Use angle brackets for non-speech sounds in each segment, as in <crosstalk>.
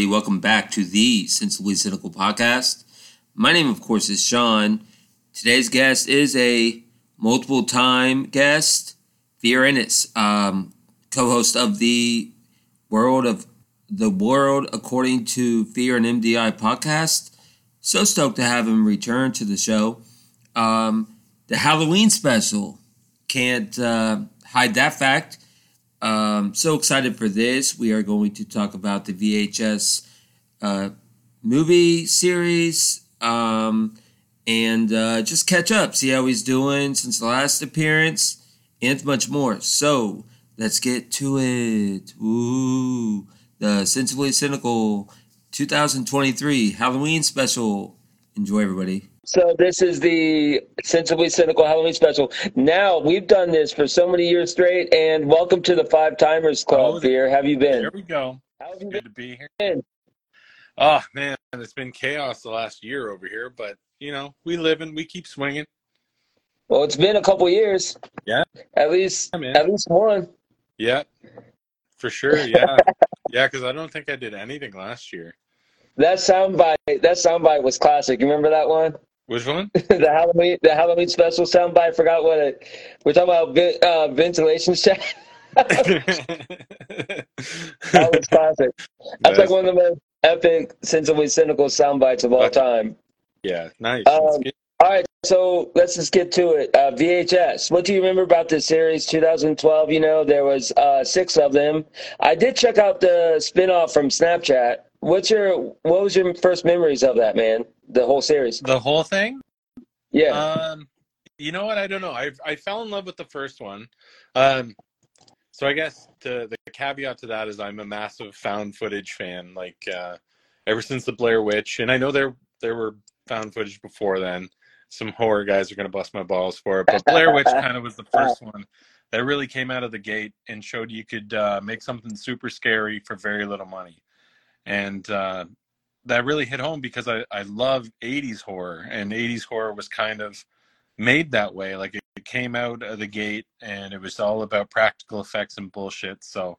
Everybody? Welcome back to the Sensibly Cynical podcast. My name, of course, is Sean. Today's guest is a multiple time guest, Fear Innes, um, co host of the World of the World According to Fear and MDI podcast. So stoked to have him return to the show. Um, the Halloween special. Can't uh, hide that fact. Um, so excited for this. We are going to talk about the VHS uh, movie series um, and uh, just catch up, see how he's doing since the last appearance, and much more. So let's get to it. Ooh, the Sensibly Cynical 2023 Halloween special. Enjoy, everybody. So this is the Sensibly Cynical Halloween special. Now we've done this for so many years straight, and welcome to the Five Timers Club. Oh, Fear, have you been? There we go. How have you Good to be here. Oh man, it's been chaos the last year over here, but you know we live and we keep swinging. Well, it's been a couple years. Yeah. At least, Yeah, at least one. Yeah, for sure. <laughs> Yeah, yeah, because I don't think I did anything last year. That soundbite, that soundbite was classic. You remember that one? Which one? <laughs> the Halloween, the Halloween special soundbite. I forgot what it. We're talking about vi- uh, ventilation <laughs> check. <laughs> that was classic. That's like one of the most epic, sensibly cynical soundbites of all time. yeah, nice. Um. All right, so let's just get to it. Uh, VHS. What do you remember about this series? 2012. You know, there was uh, six of them. I did check out the spinoff from Snapchat. What's your what was your first memories of that man? The whole series. The whole thing. Yeah. Um, you know what? I don't know. I I fell in love with the first one. Um, so I guess to, the caveat to that is I'm a massive found footage fan. Like uh, ever since the Blair Witch, and I know there there were found footage before then. Some horror guys are gonna bust my balls for it, but Blair Witch <laughs> kind of was the first one that really came out of the gate and showed you could uh, make something super scary for very little money, and uh, that really hit home because I I love '80s horror, and '80s horror was kind of made that way. Like it, it came out of the gate and it was all about practical effects and bullshit. So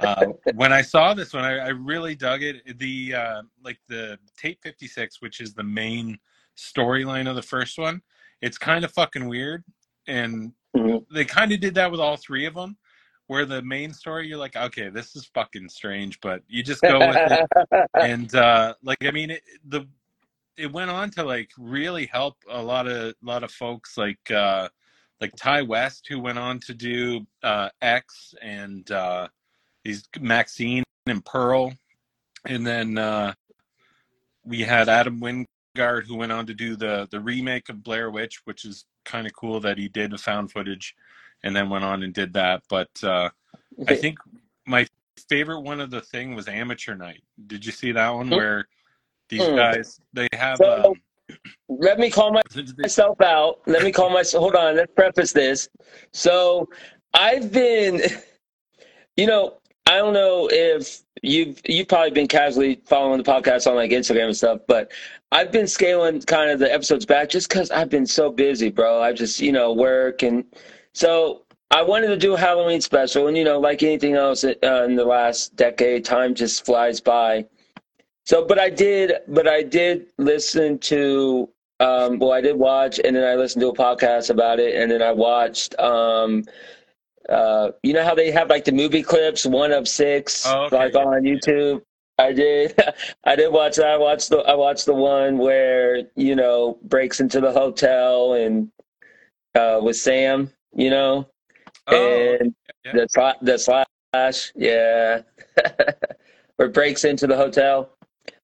uh, <laughs> when I saw this one, I, I really dug it. The uh, like the Tape 56, which is the main storyline of the first one, it's kind of fucking weird. And Mhm. they kind of did that with all three of them. Where the main story, you're like, okay, this is fucking strange, but you just go with it. <laughs> And uh like i mean it, the it went on to like really help a lot of lot of folks like uh like ti west who went on to do uh x and uh he's maxine and pearl. And then uh we had adam wingard who went on to do the the remake of blair witch which is kind of cool that he did the found footage and then went on and did that but uh i think my favorite one of the thing was amateur night did you see that one Hmm. where these Hmm. guys they have So- um, Let me call my myself out. Let me call myself. <laughs> Hold on. Let's preface this. So I've been, you know, I don't know if you've you've probably been casually following the podcast on like Instagram and stuff, but I've been scaling kind of the episodes back just because I've been so busy, bro. I just you know work and so I wanted to do a Halloween special, and you know, like anything else uh, in the last decade, time just flies by. So, but I did, but I did listen to, um, well, I did watch, and then I listened to a podcast about it, and then I watched, um, uh, you know how they have like the movie clips, one of six, Oh, okay, like on. YouTube. I did, <laughs> I did watch that. I watched the, I watched the one where you know breaks into the hotel and uh, with Sam, you know, oh and yeah. the the slash, yeah, <laughs> or breaks into the hotel.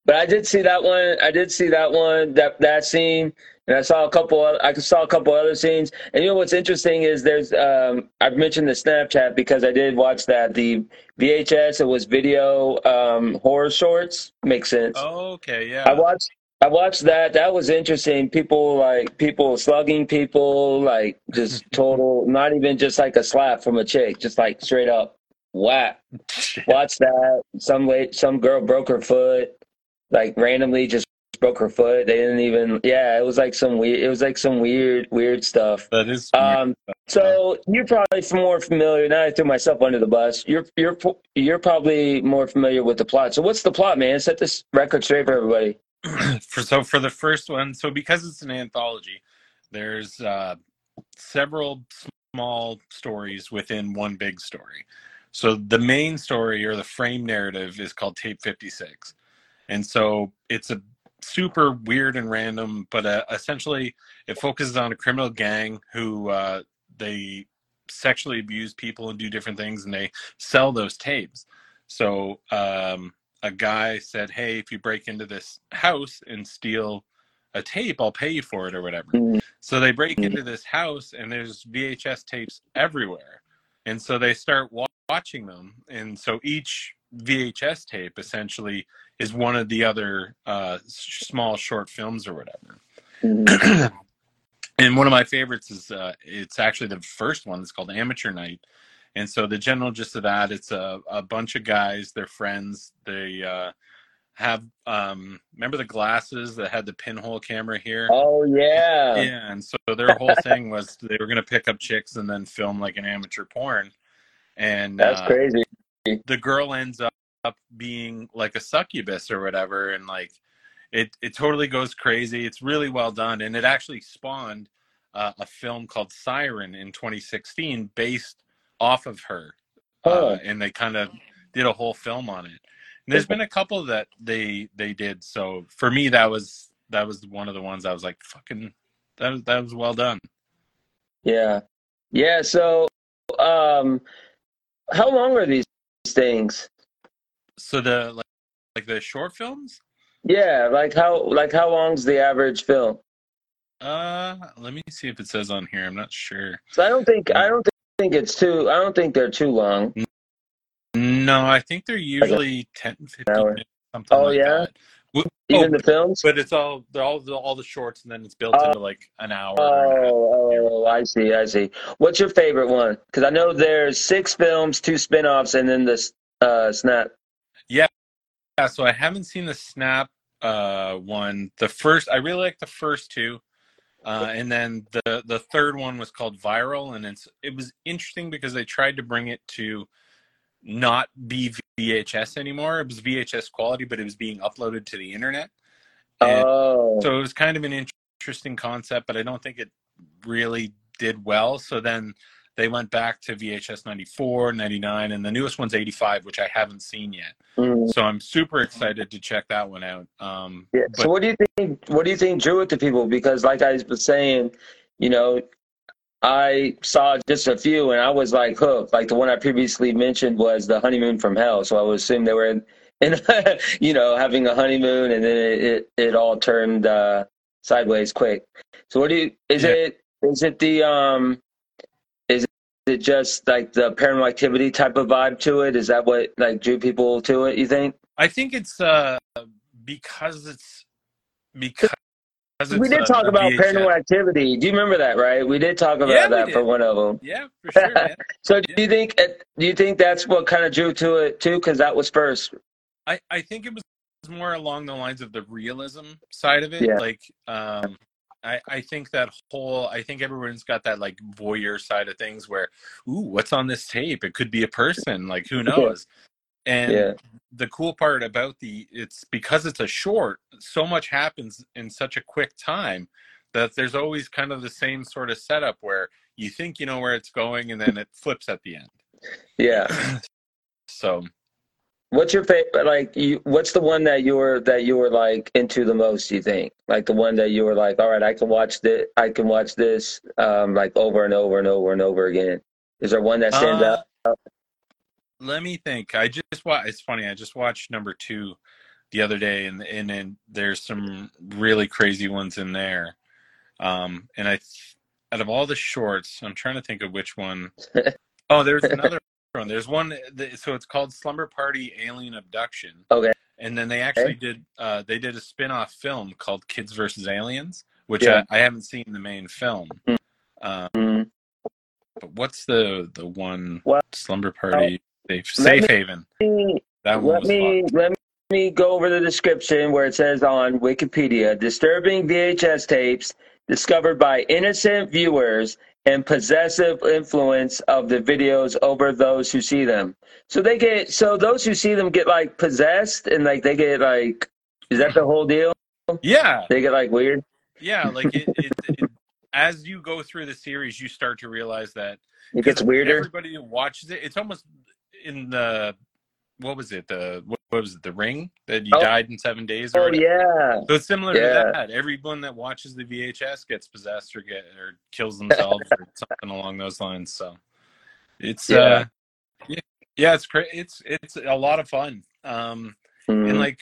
But I did see that one. I did see that one. That that scene, and I saw a couple. I saw a couple other scenes. And you know what's interesting is there's. Um, I've mentioned the Snapchat because I did watch that. The VHS. It was video um, horror shorts. Makes sense. oh, okay yeah I watched. I watched that. That was interesting. People like people slugging people, like just <laughs> total. not even just like a slap from a chick, just like straight up whack. Watch that. Some late, some girl broke her foot, like randomly just broke her foot. They didn't even. Yeah, it was like some weird. It was like some weird, weird stuff. That is. Um, so you're probably more familiar. Now I threw myself under the bus. You're you're you're probably more familiar with the plot. So what's the plot, man? Set this record straight for everybody. <clears throat> for so for the first one, so because it's an anthology, there's uh, several small stories within one big story. So the main story or the frame narrative is called Tape 56. And so it's a super weird and random, but uh, essentially it focuses on a criminal gang who uh, they sexually abuse people and do different things and they sell those tapes. So um, a guy said, Hey, if you break into this house and steal a tape, I'll pay you for it or whatever. Mm-hmm. So they break into this house and there's VHS tapes everywhere. And so they start wa- watching them. And so each VHS tape essentially is one of the other uh, small short films or whatever. Mm-hmm. <clears throat> and one of my favorites is uh, it's actually the first one. It's called Amateur Night. And so the general gist of that, it's a, a bunch of guys, they're friends. They uh, have um remember the glasses that had the pinhole camera here? Oh yeah. Yeah and so their whole thing was they were going to pick up chicks and then film like an amateur porn. And that's uh, crazy. the girl ends up being like a succubus or whatever and like it it totally goes crazy. It's really well done and it actually spawned uh, a film called siren in 2016 based off of her oh. uh, and they kind of did a whole film on it there's been a couple that they they did. So for me, that was that was one of the ones I was like, fucking, that was that was well done. Yeah, yeah. So, um, how long are these things? So the like, like the short films. Yeah, like how like how long's the average film? Uh, let me see if it says on here. I'm not sure. So I don't think I don't think it's too. I don't think they're too long. No, I think they're usually 10, 15 minutes, something oh, like yeah? that. Even oh, the films? But it's all they're all the, all the shorts, and then it's built into like an hour. Oh, oh, I see, I see. What's your favorite one? Because I know there's six films, two spin-offs, and then the uh, Snap. Yeah, yeah. So I haven't seen the Snap uh, one. The first, I really like the first two. Uh, and then the the third one was called Viral, and it's it was interesting because they tried to bring it to not be VHS anymore. It was VHS quality, but it was being uploaded to the internet. And oh. So it was kind of an interesting concept, but I don't think it really did well. So then they went back to VHS 94, 99, and the newest one's 85, which I haven't seen yet. Mm. So I'm super excited to check that one out. Um, yeah. But- so what do you think? What do you think drew it to people? Because like I was saying, you know, I saw just a few and I was like hooked. Like the one I previously mentioned was the honeymoon from hell. So I would assume they were in, in <laughs> you know, having a honeymoon and then it, it, it all turned uh, sideways quick. So what do you, is yeah. it, is it the, um, it just like the paranormal activity type of vibe to it? Is that what like drew people to it, you think? I think it's, uh, because it's, because we did talk about VHS. paranormal activity. Do you remember that? Right, we did talk about yeah, that for one of them. Yeah, for sure. <laughs> so, do you think uh, do you think that's what kind of drew to it too? Because that was first. I I think it was more along the lines of the realism side of it. Yeah. Like, um, I I think that whole I think everyone's got that like voyeur side of things where, ooh, what's on this tape? It could be a person. Like, who knows? And yeah. the cool part about the it's because it's a short, so much happens in such a quick time that there's always kind of the same sort of setup where you think you know where it's going and then it flips at the end. Yeah. <clears throat> so What's your favorite? Like, you, what's the one that you were that you were like into the most? You think, like the one that you were like, all right, I can watch this. I can watch this, um, like over and over and over and over again. Is there one that stands uh, out? let me think. I just watched. It's funny. I just watched number two the other day, and and, and there's some really crazy ones in there. Um, and I, out of all the shorts, I'm trying to think of which one. <laughs> Oh, there's another. There's one. So it's called Slumber Party Alien Abduction. Okay. And then they actually okay. did. Uh, they did a spin-off film called Kids versus Aliens, which yeah. I, I, haven't seen the main film. Mm. Um, but what's the the one? What? Slumber Party. Safe, safe me, haven. That one let me fun. let me go over the description where it says on Wikipedia disturbing VHS tapes discovered by innocent viewers and possessive influence of the videos over those who see them. So they get so those who see them get like possessed and like they get like is that the <laughs> whole deal? Yeah, They get like weird. yeah. Like it, it, it, as you go through the series, you start to realize that It gets weirder. Everybody who watches it, it's almost in the what was it? The what was it? The Ring that you Oh. died in seven days or Oh yeah. So it's similar Yeah. to that. Everyone that watches the VHS gets possessed or get or kills themselves or <laughs> something along those lines. So it's Yeah. uh yeah, yeah it's great. It's it's a lot of fun. Um Mhm. and like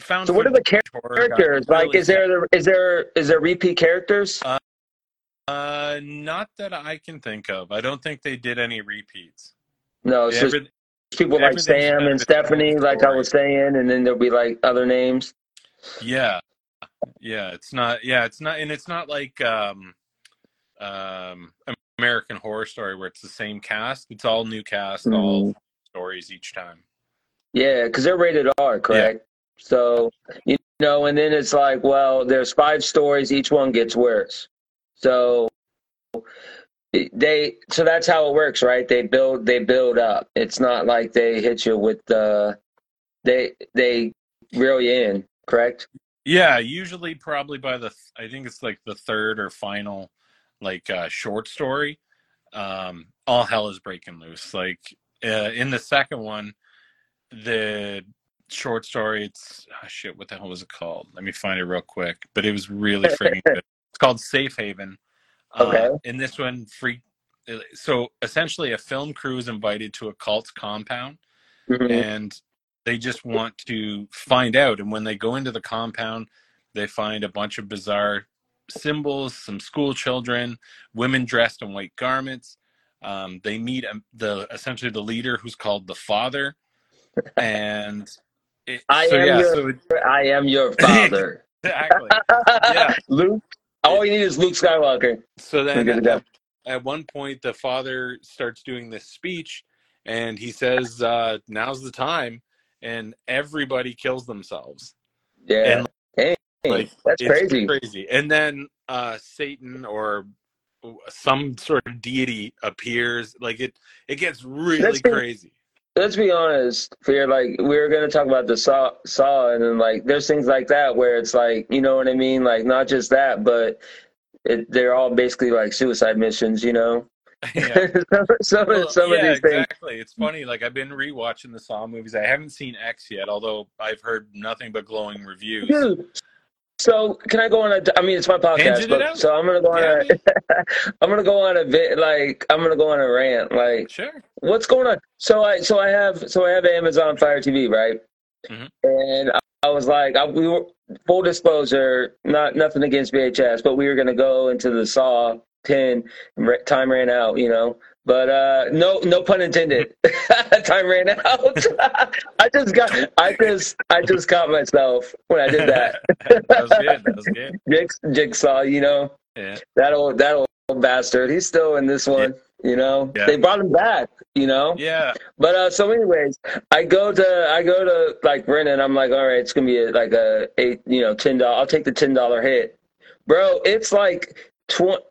found So what are the footage horror got characters? Like really is there is there is there repeat characters? uh not that I can think of. I don't think they did any repeats. No, it's just every- people like everything's Sam and Stephanie, like I was saying, and then there'll be like other names. Yeah. Yeah, it's not yeah, it's not and it's not like um um American Horror Story where it's the same cast. It's all new cast, all stories each time. Yeah, because they're rated R, correct? So you know, and then it's like, well, there's five stories, each one gets worse. So they, so that's how it works, right? They build, they build up. It's not like they hit you with the, they they reel you in, correct? Yeah, usually probably by the I think it's like the third or final like uh short story. Um all hell is breaking loose. Like uh, in the second one the short story it's oh shit what the hell was it called? Let me find it real quick. But it was really <laughs> freaking good. It's called Safe Haven. Uh, Okay. in this one free so essentially a film crew is invited to a cult's compound Mhm. and they just want to find out. And when they go into the compound, they find a bunch of bizarre symbols, some school children, women dressed in white garments. Um, they meet um, the essentially the leader, who's called the father, and it, I so am yeah, your- so it- I am your <laughs> father. exactly. Yeah. <laughs> Luke. All you need is Luke Skywalker. So then We're good to at, at one point, the father starts doing this speech, and he says, uh, "Now's the time," and everybody kills themselves. Yeah. And, hey, like, that's crazy. crazy. And then uh, Satan or some sort of deity appears. Like it, it gets really be- crazy. Let's be honest, Fear. Like we were gonna talk about the saw, saw, and then like there's things like that where it's like, you know what I mean? Like not just that, but it, they're all basically like suicide missions. You know, <laughs> yeah. <laughs> some, some, Well, some yeah, of these things. exactly. It's funny. Like I've been rewatching the Saw movies. I haven't seen X yet, although I've heard nothing but glowing reviews. Dude, so can I go on a? I mean, it's my podcast, it but so I'm gonna go on Yeah, a. <laughs> I'm gonna go on a bit like I'm gonna go on a rant. Like, Sure. what's going on? So I so I have so I have Amazon Fire TV, right? Mhm. And I, I was like, I, we were full disclosure, not nothing against VHS, but we were gonna go into the Saw ten. Time ran out, you know. But uh, no, no pun intended. <laughs> Time ran out. <laughs> I just got, I just, I just caught myself when I did that. <laughs> that was good. That was good. Jig, Jigsaw, you know, Yeah. that old, that old bastard. He's still in this one. You know, Yeah. they brought him back. You know, Yeah. but uh, so anyways, I go to I go to like Brennan. I'm like, all right, it's gonna be a, like a eight, you know, ten dollar. I'll take the ten dollar hit, bro. It's like twenty.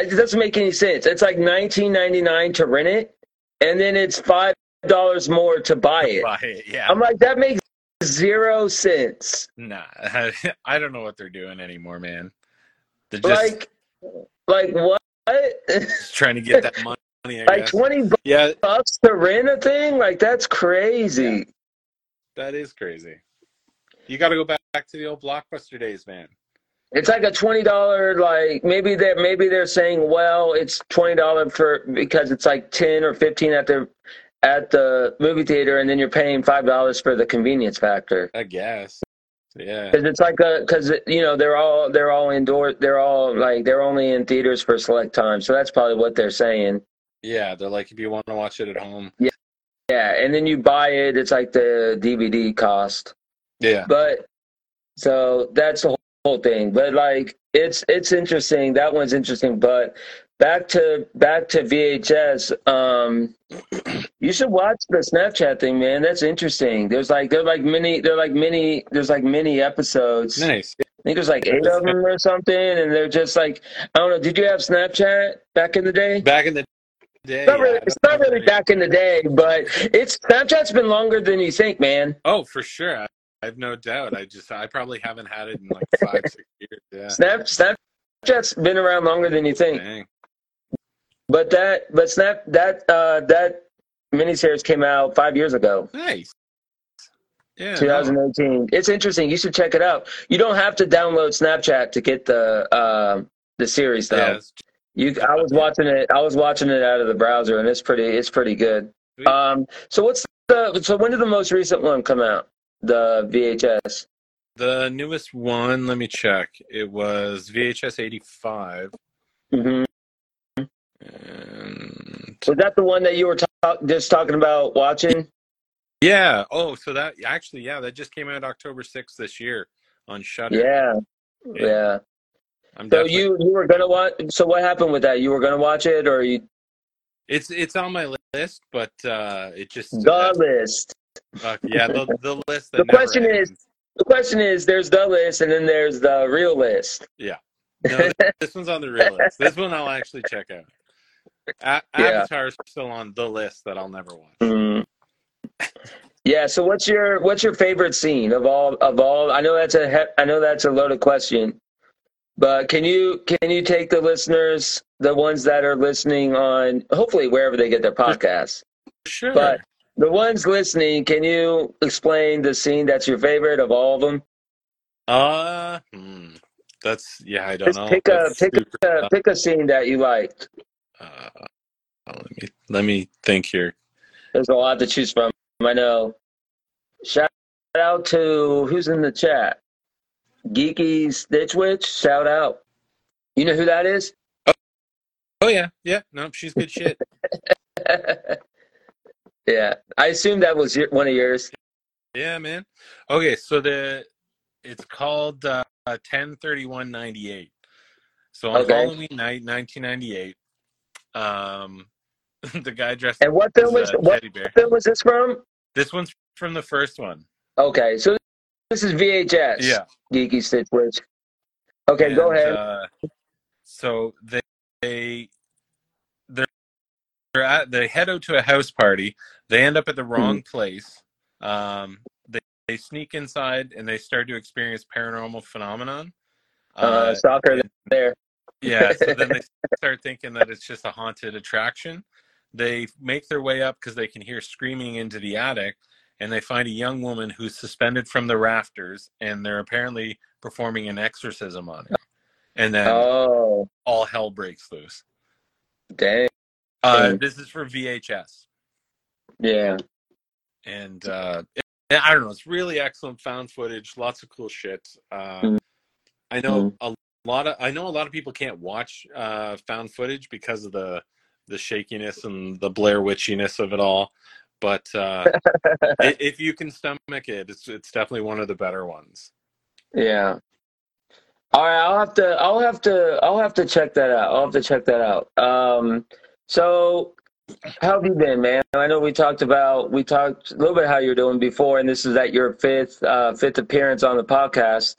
It doesn't make any sense. It's like nineteen ninety nine to rent it, and then it's five dollars more to buy it. Buy it. Yeah. I'm like, that makes zero sense. Nah. <laughs> I don't know what they're doing anymore, man. They're just, Like, like what? just trying to get that <laughs> money. I like guess. twenty Yeah, bucks to rent a thing? Like that's crazy. that is crazy. You got to go back, back to the old blockbuster days, man. It's like a twenty dollar like maybe they maybe they're saying well it's twenty dollar for because it's like ten or fifteen at the at the movie theater and then you're paying five dollars for the convenience factor I guess. Yeah. because it's like a because you know they're all they're all indoor they're all like they're only in theaters for select time so that's probably what they're saying Yeah. They're like, if you want to watch it at home. Yeah, yeah and then you buy it it's like the DVD cost Yeah. But so that's the whole thing. But like it's it's interesting. That one's interesting. But back to back to VHS. Um, <clears throat> you should watch the Snapchat thing, man. That's interesting. There's like they're like many they're like many there's like many episodes. Nice. I think there's like eight of them or something, and they're just like I don't know. Did you have Snapchat back in the day? Back in the day. It's not really, it's not really back in the day, but it's Snapchat's been longer than you think, man. Oh, for sure. I, have no doubt. I just I probably haven't had it in like five, six years. Yeah. Snap Snapchat's been around longer than you think. Dang. But that but Snap that uh that miniseries came out five years ago. Nice. Yeah. no. 2018. It's interesting. You should check it out. You don't have to download Snapchat to get the uh, the series though. Yeah, You, I was watching it. I was watching it out of the browser, and it's pretty. It's pretty good. Um. So what's the? So when did the most recent one come out? The VHS. The newest one, let me check. It was VHS 85. Mm-hmm. And Was that the one that you were talk, just talking about watching? yeah. Oh, so that actually, yeah, that just came out October 6th this year on Shudder. Yeah. Yeah. I'm So definitely, you you were gonna watch. So what happened with that? You were gonna watch it, or you it's it's on my list, but uh it just the list? Uh, yeah, the the list The question is- The question is, there's the list, and then there's the real list. No, <laughs> this one's on the real list. This one I'll actually check out. A- Yeah. Avatar's still on the list that I'll never watch. Mm. Yeah. So what's your what's your favorite scene of all of all? I know that's a he- I know that's a loaded question, but can you can you take the listeners, the ones that are listening on, hopefully wherever they get their podcasts, Sure. but the ones listening, can you explain the scene that's your favorite of all of them? Uh, hmm, that's yeah. I don't Just know. pick a pick a tough. pick a scene that you liked. Uh, let me let me think here. There's a lot to choose from. I know. Shout out to who's in the chat. Geeky Stitch Witch, shout out. You know who that is? Oh yeah, yeah. No, she's good shit. <laughs> yeah, I assume that was your, one of yours. Yeah, man. Okay, so the it's called uh, ten thirty one ninety eight. So on Okay. Halloween night, nineteen ninety eight, um, <laughs> the guy dressed And what as film was a what teddy bear. film was this from? This one's from the first one. Okay, so this is VHS. Yeah. Geeky Stitch Witch. Okay, go ahead. Uh, so they they they're at they head out to a house party. They end up at the wrong Hmm. place. Um, they they sneak inside and they start to experience paranormal phenomenon. uh, soccer and- there. yeah. So then they <laughs> start thinking that it's just a haunted attraction. They make their way up because they can hear screaming into the attic, and they find a young woman who's suspended from the rafters, and they're apparently performing an exorcism on her. And then Oh, all hell breaks loose. dang. Uh, this is for VHS, Yeah. and uh, it- I don't know. It's really excellent found footage. Lots of cool shit. Uh, Mm. I know a lot of I know a lot of people can't watch uh, found footage because of the the shakiness and the Blair Witchiness of it all. But uh, <laughs> if you can stomach it, it's it's definitely one of the better ones. Yeah. All right, I'll have to I'll have to I'll have to check that out. I'll have to check that out. Um so how have you been, man? I know we talked about we talked a little bit how you're doing before and this is at your fifth uh fifth appearance on the podcast.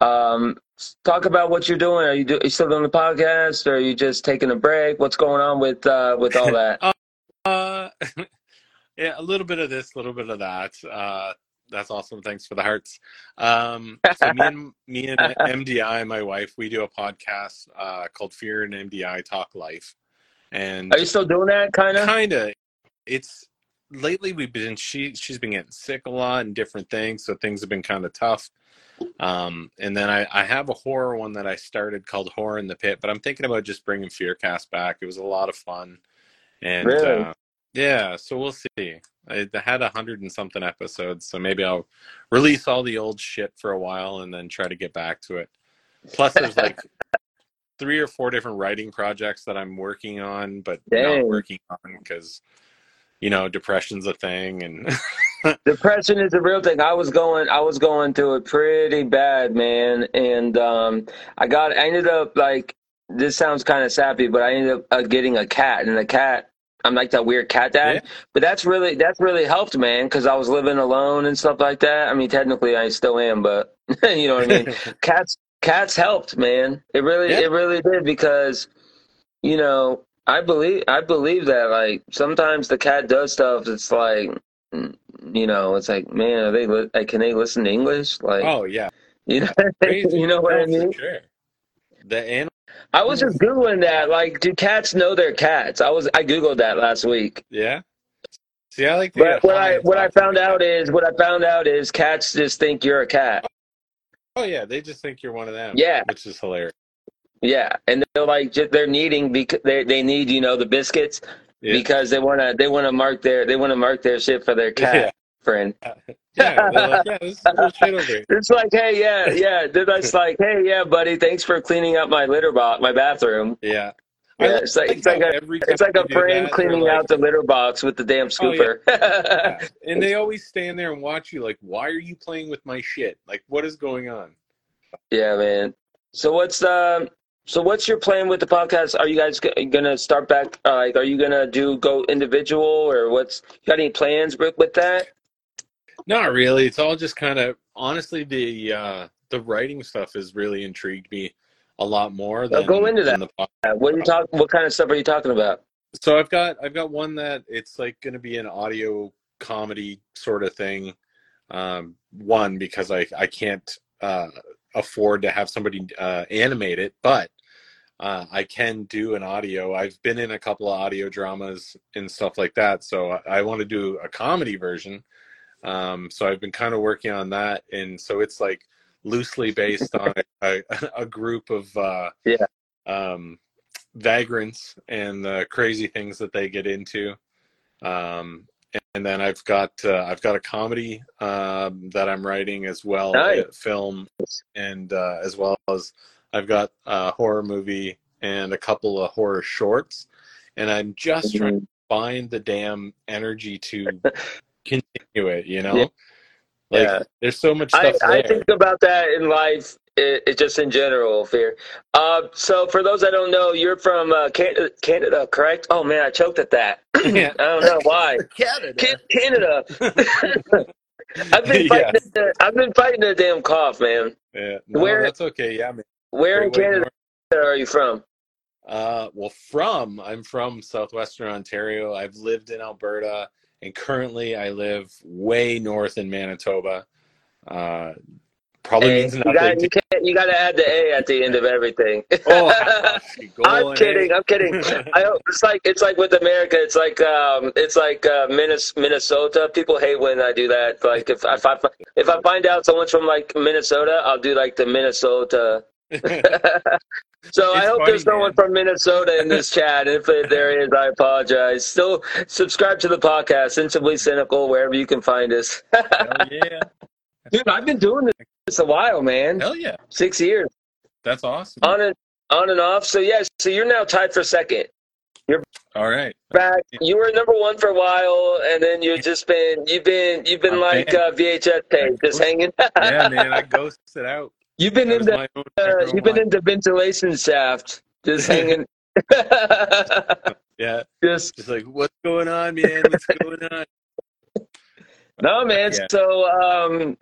Um talk about what you're doing. Are you, do, you still doing the podcast or are you just taking a break? What's going on with uh with all that? <laughs> Uh, <laughs> yeah, a little bit of this, a little bit of that. Uh, that's awesome. Thanks for the hearts. Um, so me and <laughs> me and MDI, my wife, we do a podcast uh, called Fear and MDI Talk Life, and Are you still doing that kind of? kind of it's lately we've been she she's been getting sick a lot and different things, so things have been kind of tough. Um, and then I, I have a horror one that I started called Horror in the Pit, but I'm thinking about just bringing Fearcast back. It was a lot of fun, and Really? uh, yeah, so we'll see. I I had a hundred and something episodes, so maybe I'll release all the old shit for a while and then try to get back to it. Plus, there's like <laughs> three or four different writing projects that I'm working on, but Dang. not working on because you know depression's a thing, and <laughs> Depression is a real thing. I was going, I was going through it pretty bad, man, and um, I got, I ended up like, this sounds kind of sappy, but I ended up uh, getting a cat, and the cat. I'm like that weird cat dad, Yeah. but that's really that's really helped, man, because I was living alone and stuff like that. I mean, technically, I still am, but <laughs> you know what I mean. <laughs> cats cats helped, man. It really Yeah. it really did because you know I believe I believe that like sometimes the cat does stuff. It's like you know, it's like man, are they like, can they listen to English? Like oh yeah, you know, <laughs> crazy. you know what I mean. Sure. The animal. I was just googling that. Like, do cats know their cats? I was I googled that last week. Yeah. See, I like But what uh, I what I found out is what I found out is cats just think you're a cat. Oh yeah, they just think you're one of them. Yeah. which is hilarious. Yeah, and they're like they're needing because they they need you know the biscuits Yeah. because they want to they want to mark their they want to mark their shit for their cat Yeah. friend. <laughs> Yeah, they're like, yeah, this is shit over here. <laughs> It's like, hey, yeah, yeah. They're just <laughs> like, hey, yeah, buddy, thanks for cleaning up my litter box, my bathroom. Yeah. Yeah, it's like it's like a it's like a friend cleaning they're out the litter box with the damn Oh, yeah. scooper. <laughs> yeah. And they always stand there and watch you like, why are you playing with my shit? Like, what is going on? Yeah, man. So what's um so what's your plan with the podcast? Are you guys g- gonna start back? Uh, like, are you gonna do go individual or what's you got any plans with, with that? Not really. It's all just kind of honestly the uh the writing stuff has really intrigued me a lot more than, go into than the. Uh, What are you talk? What kind of stuff are you talking about? So I've got I've got one that it's like going to be an audio comedy sort of thing. Um, one because I I can't uh, afford to have somebody uh, animate it, but uh, I can do an audio. I've been in a couple of audio dramas and stuff like that, so I, I want to do a comedy version. Um, so I've been kind of working on that, and so it's like loosely based on <laughs> a, a group of uh, Yeah. um, vagrants and the crazy things that they get into. Um, and then I've got uh, I've got a comedy um, that I'm writing as well, Nice. a film, and uh, as well as I've got a horror movie and a couple of horror shorts. And I'm just trying to find the damn energy to <laughs> continue it. You know, Yeah. Like Yeah. there's so much I, stuff I there. think about that in life, it, it just in general, fear. Uh, so for those that don't know, you're from uh, Canada, Canada, correct? Oh man, I choked at that. <clears throat> Yeah. I don't know why. <laughs> Canada. Canada. <laughs> I've been fighting. the- I've been fighting the damn cough, man. Yeah, no, Where- that's okay. Yeah, man. Where in Great White Canada are you from? Uh, well, from I'm from southwestern Ontario. I've lived in Alberta, and currently I live way north in Manitoba. Uh, probably means you nothing. got to- you can't you got to add the A at the end of everything. <laughs> oh, <laughs> I'm kidding. I'm kidding. I, it's like it's like with America. It's like um, it's like uh, Minnesota. People hate when I do that. Like if if I if I find out someone's from like Minnesota, I'll do like the Minnesota. <laughs> so I hope funny, there's no one from Minnesota in this chat. If there is, I apologize. Still subscribe to the podcast, Sensibly Cynical, wherever you can find us. Hell <laughs> yeah! Dude, I've been doing this a while, man. Hell yeah! Six years That's awesome. on and on and off. So yes, so you're now tied for second. You're All right. back. You were number one for a while, and then you've just been you've been you've been I'm like uh, VHS tape, just hanging. Yeah, <laughs> man, I ghosted it out. You've been in the uh, you've been in the ventilation shaft, just <laughs> hanging. Yeah, <laughs> just just like, what's going on, man? What's going on? no, man. Yeah. So um,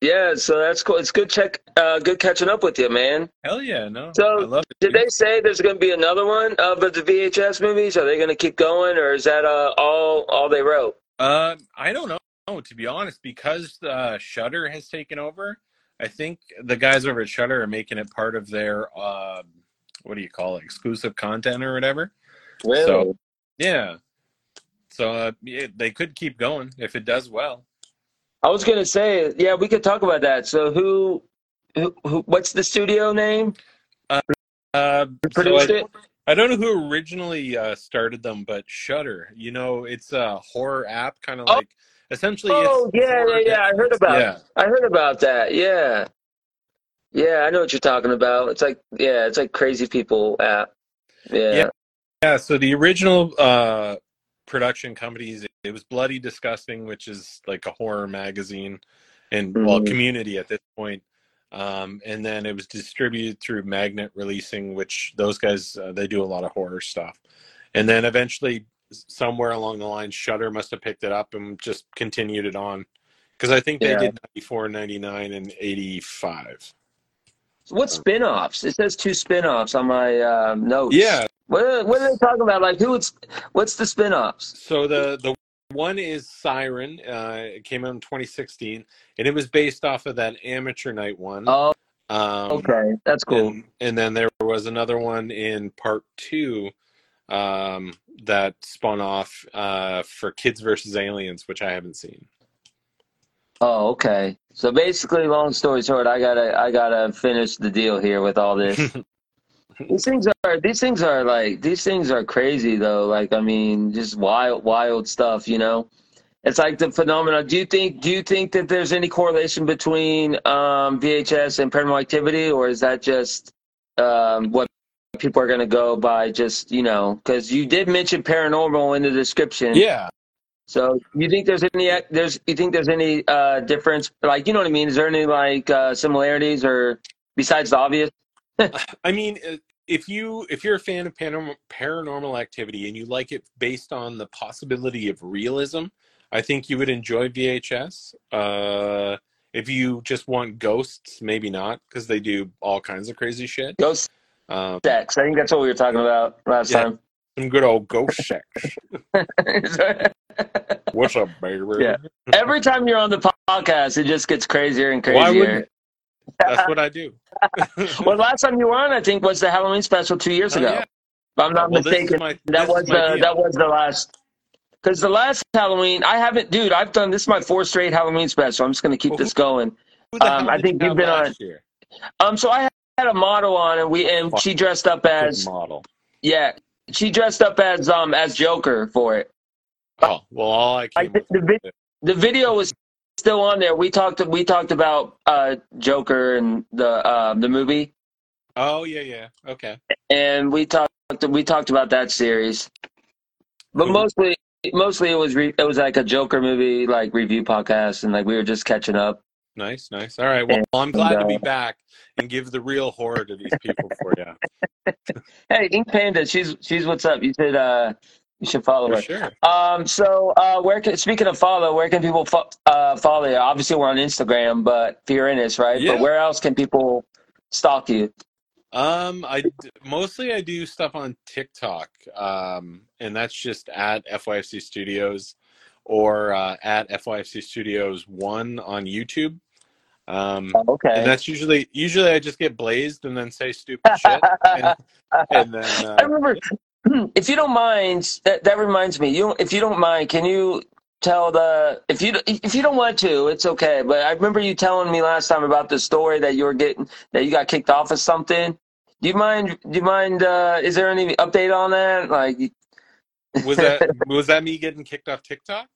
yeah, so that's cool. It's good check, uh, good catching up with you, man. Hell yeah! No, So, I love it. Did they say there's going to be another one of the VHS movies? Are they going to keep going, or is that uh, all all they wrote? Uh, I don't know, to be honest, because uh, Shudder has taken over. I think the guys over at Shudder are making it part of their uh, what do you call it, exclusive content or whatever. Really? So- Yeah. So uh, yeah, they could keep going if it does well. I was gonna say, yeah, we could talk about that. So who, who, who what's the studio name? Uh, so Produced I, it? I don't know who originally uh, started them, but Shudder. You know, it's a horror app, kind of Oh. like essentially. Oh yeah, yeah, yeah. I heard about. Yeah. I heard about that. Yeah, yeah. I know what you're talking about. It's like, yeah, it's like crazy people app. Yeah. Yeah. Yeah, so the original uh, production companies, it was Bloody Disgusting, which is like a horror magazine, and well, Mhm. Community at this point. Um, and then it was distributed through Magnet Releasing, which those guys uh, they do a lot of horror stuff. And then eventually, somewhere along the line, Shudder must have picked it up and just continued it on, because I think they Yeah. did 94, 99, and 85. What spin-offs? It says two spin-offs on my um, notes. Yeah. What are, what are they talking about? Like who? It's what's the spin-offs? So the the one is Siren. Uh, it came out in 2016, and it was based off of that Amateur Night one. Oh, Um, okay, that's cool. And, and then there was another one in part two um, that spun off uh, for Kids versus Aliens, which I haven't seen. Oh, okay. So basically, long story short, I gotta I gotta finish the deal here with all this. <laughs> these things are these things are like these things are crazy though. Like I mean, just wild wild stuff. You know, it's like the phenomena. Do you think do you think that there's any correlation between um, VHS and paranormal activity, or is that just um, what people are gonna go by? Just you know, because you did mention paranormal in the description. Yeah. So you think there's any there's you think there's any uh difference like you know what I mean? Is there any like uh similarities or besides the obvious? <laughs> I mean, uh, if you if you're a fan of paranormal, paranormal activity and you like it based on the possibility of realism, I think you would enjoy VHS. Uh, if you just want ghosts, maybe not, because they do all kinds of crazy shit. Ghost Um, sex. I think that's what we were talking about last Yeah. time. some good old ghost sex. <laughs> What's up, baby? Yeah. Every time you're on the podcast, it just gets crazier and Why crazier. That's what I do. <laughs> well, last time you were on, I think was the Halloween special two years Oh, ago. yeah. If I'm not Well, mistaken. my- that was the deal. that was the last. Because the last Halloween, I haven't, dude. I've done this is my fourth straight Halloween special. I'm just gonna keep Well, this going. Um, I think you you've been on- year? Um, so I had a model on, and we and she dressed up as model. yeah, she dressed up as um as Joker for it. Oh well, all I Like the, the, the video was still on there. We talked we talked about uh Joker and the uh, the movie, Oh yeah, yeah. Okay. and we talked we talked about that series, but Cool. mostly mostly it was re- it was like a Joker movie like review podcast, and like we were just catching up. Nice, nice. All right. Well, And, I'm glad to be uh, back and give the real horror to these people for you. <laughs> Hey, Ink Panda, she's she's what's up. You should uh you should follow For her. sure. Um, so uh, where can speaking of follow, where can people fo- uh, follow you? Obviously, we're on Instagram, but Fear Innes, right? Yeah. But where else can people stalk you? Um, I mostly I do stuff on TikTok, um, and that's just at FYFC Studios or uh, at FYFC Studios One on YouTube. Um, Okay. and that's usually usually I just get blazed and then say stupid shit, and, and then <laughs> I uh, remember, <clears throat> if you don't mind, that that reminds me. You, if you don't mind, can you tell the if you if you don't want to, it's okay. But I remember you telling me last time about the story that you were getting that you got kicked off of something. Do you mind? Do you mind? Uh, is there any update on that? Like, was that <laughs> was that me getting kicked off TikTok?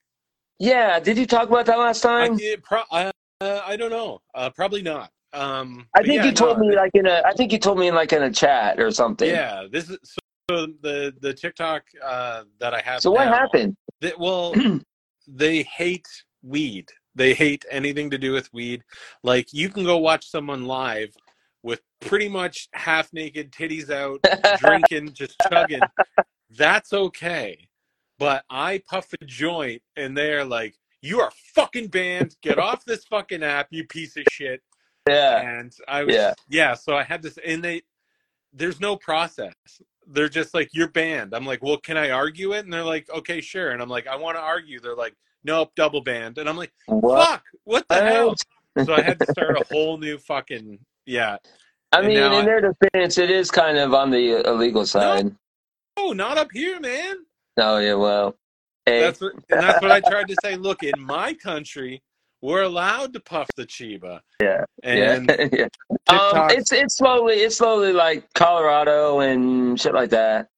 yeah, did you talk about that last I, time? it pro- uh, uh, I don't know. Uh, probably not. Um, I think yeah, you told no, me like in a. I think you told me in like in a chat or something. Yeah, this is so, so the the TikTok uh, that I have. So what now, happened? They, well, <clears throat> they hate weed. They hate anything to do with weed. Like you can go watch someone live with pretty much half naked, titties out, drinking, <laughs> just chugging. That's okay. But I puff a joint and they're like, "You are fucking banned. Get off this fucking app, you piece of shit." Yeah. and I was Yeah. yeah. so I had this, and they there's no process. They're just like you're banned. I'm like, well, can I argue it? And they're like, okay, sure. And I'm like, I want to argue. They're like, nope, double banned. And I'm like, What? fuck, what the hell? So I had to start a whole new fucking yeah. I And mean, in I- their defense, it is kind of on the illegal side. Oh, not up here, man. Oh yeah, well, hey, That's what, and that's what I tried to say. Look, in my country, we're allowed to puff the chiba. Yeah. And yeah, <laughs> yeah. Um, it's it's slowly it's slowly like Colorado and shit like that.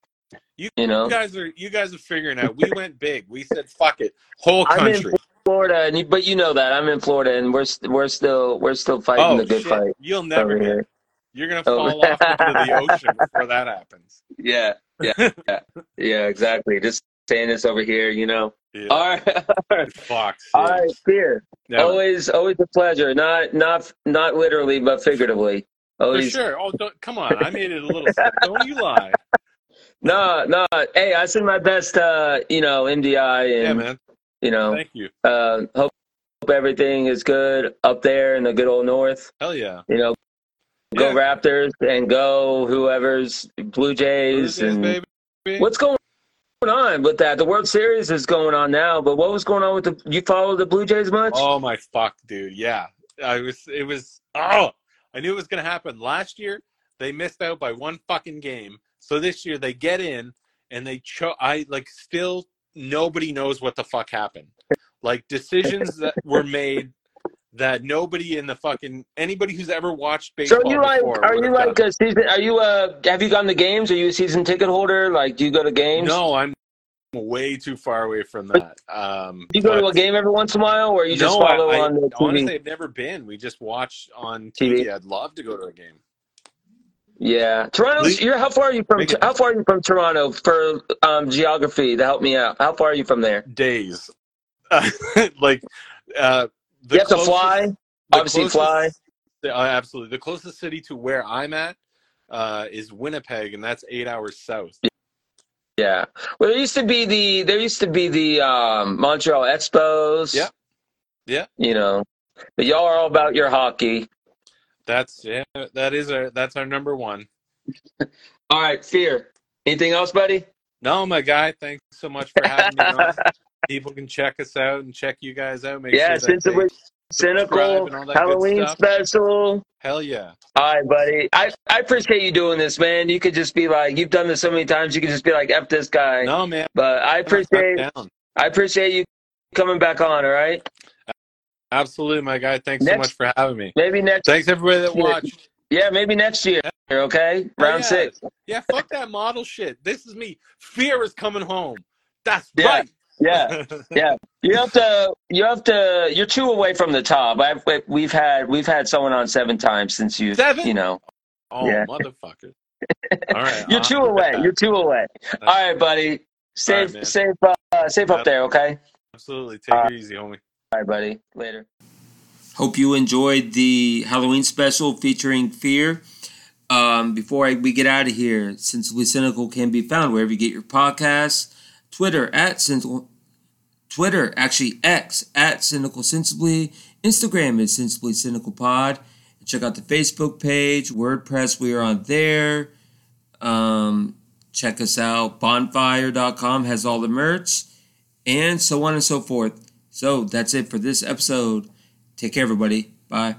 You- you know, you guys are you guys are figuring out. We went big. We said fuck it, whole I'm in country. Florida, and you, but you know that I'm in Florida, and we're we're still we're still fighting Oh the good shit! fight You'll never get. here. You're gonna Over- fall off into the ocean before that happens. <laughs> Yeah, yeah, <laughs> yeah, yeah, exactly. Just saying this over here, you know. Yeah. All right, <laughs> all right, Fox. all right. Never. Always, always a pleasure. Not, not, not literally, but figuratively. For sure. Oh, don't, come on. I made it a little. don't you lie. <laughs> No, no. Hey, I send my best, uh, you know, MDI, Yeah, and man. you know, Thank you. uh, hope, hope everything is good up there in the good old north. Hell yeah. You know, go Yeah. Raptors and go whoever's Blue Jays Blue Jays, and baby. what's going on with that? The World Series is going on now, but what was going on with the? You follow the Blue Jays much? Oh my fuck, dude. Yeah. I was it was oh I knew it was gonna happen. Last year they missed out by one fucking game. So this year they get in and they cho I like still nobody knows what the fuck happened. Like decisions that were made that nobody in the fucking anybody who's ever watched baseball So you like? Are you like done. a season? Are you uh? Have you gone to games? Are you a season ticket holder? Like, do you go to games? No, I'm way too far away from that. Um Do you go to a game every once in a while, or you just no, follow I, I on the TV? honestly I've never been. We just watch on TV. TV. I'd love to go to a game. Yeah, Toronto. You're how far are you from? How far are you from Toronto for um, geography to help me out? How far are you from there? days. <laughs> like uh, you have to fly. the Obviously, closest- Uh, absolutely. The closest city to where I'm at uh, is Winnipeg, and that's eight hours south. Yeah. Well, there used to be the there used to be the um, Montreal Expos. Yeah. Yeah. You know, but y'all are all about your hockey. That's yeah. That is our that's our number one. <laughs> All right, fear. Anything else, buddy? No, my guy. Thanks so much for having me on. <laughs> People can check us out and check you guys out. Make Yeah, sure since it was Cynical and all that good Halloween special. Hell yeah. All right, buddy. I, I appreciate you doing this, man. You could just be like, you've done this so many times. You could just be like, "F this guy." No man. But I appreciate I appreciate you coming back on. All right. Absolutely, my guy. Thanks so much for having me. Maybe next. Thanks everybody that watched. Yeah, maybe next year. Okay, round yeah. six. Yeah, fuck that model shit. This is me. Fear is coming home. That's Yeah. right. Yeah, <laughs> yeah. You have to. You have to. You're two away from the top. I've we've had we've had someone on seven times since you. Seven? You know, oh, Yeah. motherfucker. <laughs> All right. you're I'll two away. that. You're two away. All right, buddy. Safe, man. safe, uh, safe up there. Okay. Absolutely. Take Uh, it easy, homie. All right, buddy. Later. Hope you enjoyed the Halloween special featuring Fear. Um, before I, we get out of here, since Sensibly Cynical can be found wherever you get your podcasts. Twitter at Cynical, Twitter actually X at Cynical Sensibly. Instagram is Sensibly Cynical Pod. Check out the Facebook page, WordPress. We are on there. Um, check us out. Bonfire.com has all the merch, and so on and so forth. So that's it for this episode. Take care, everybody. Bye.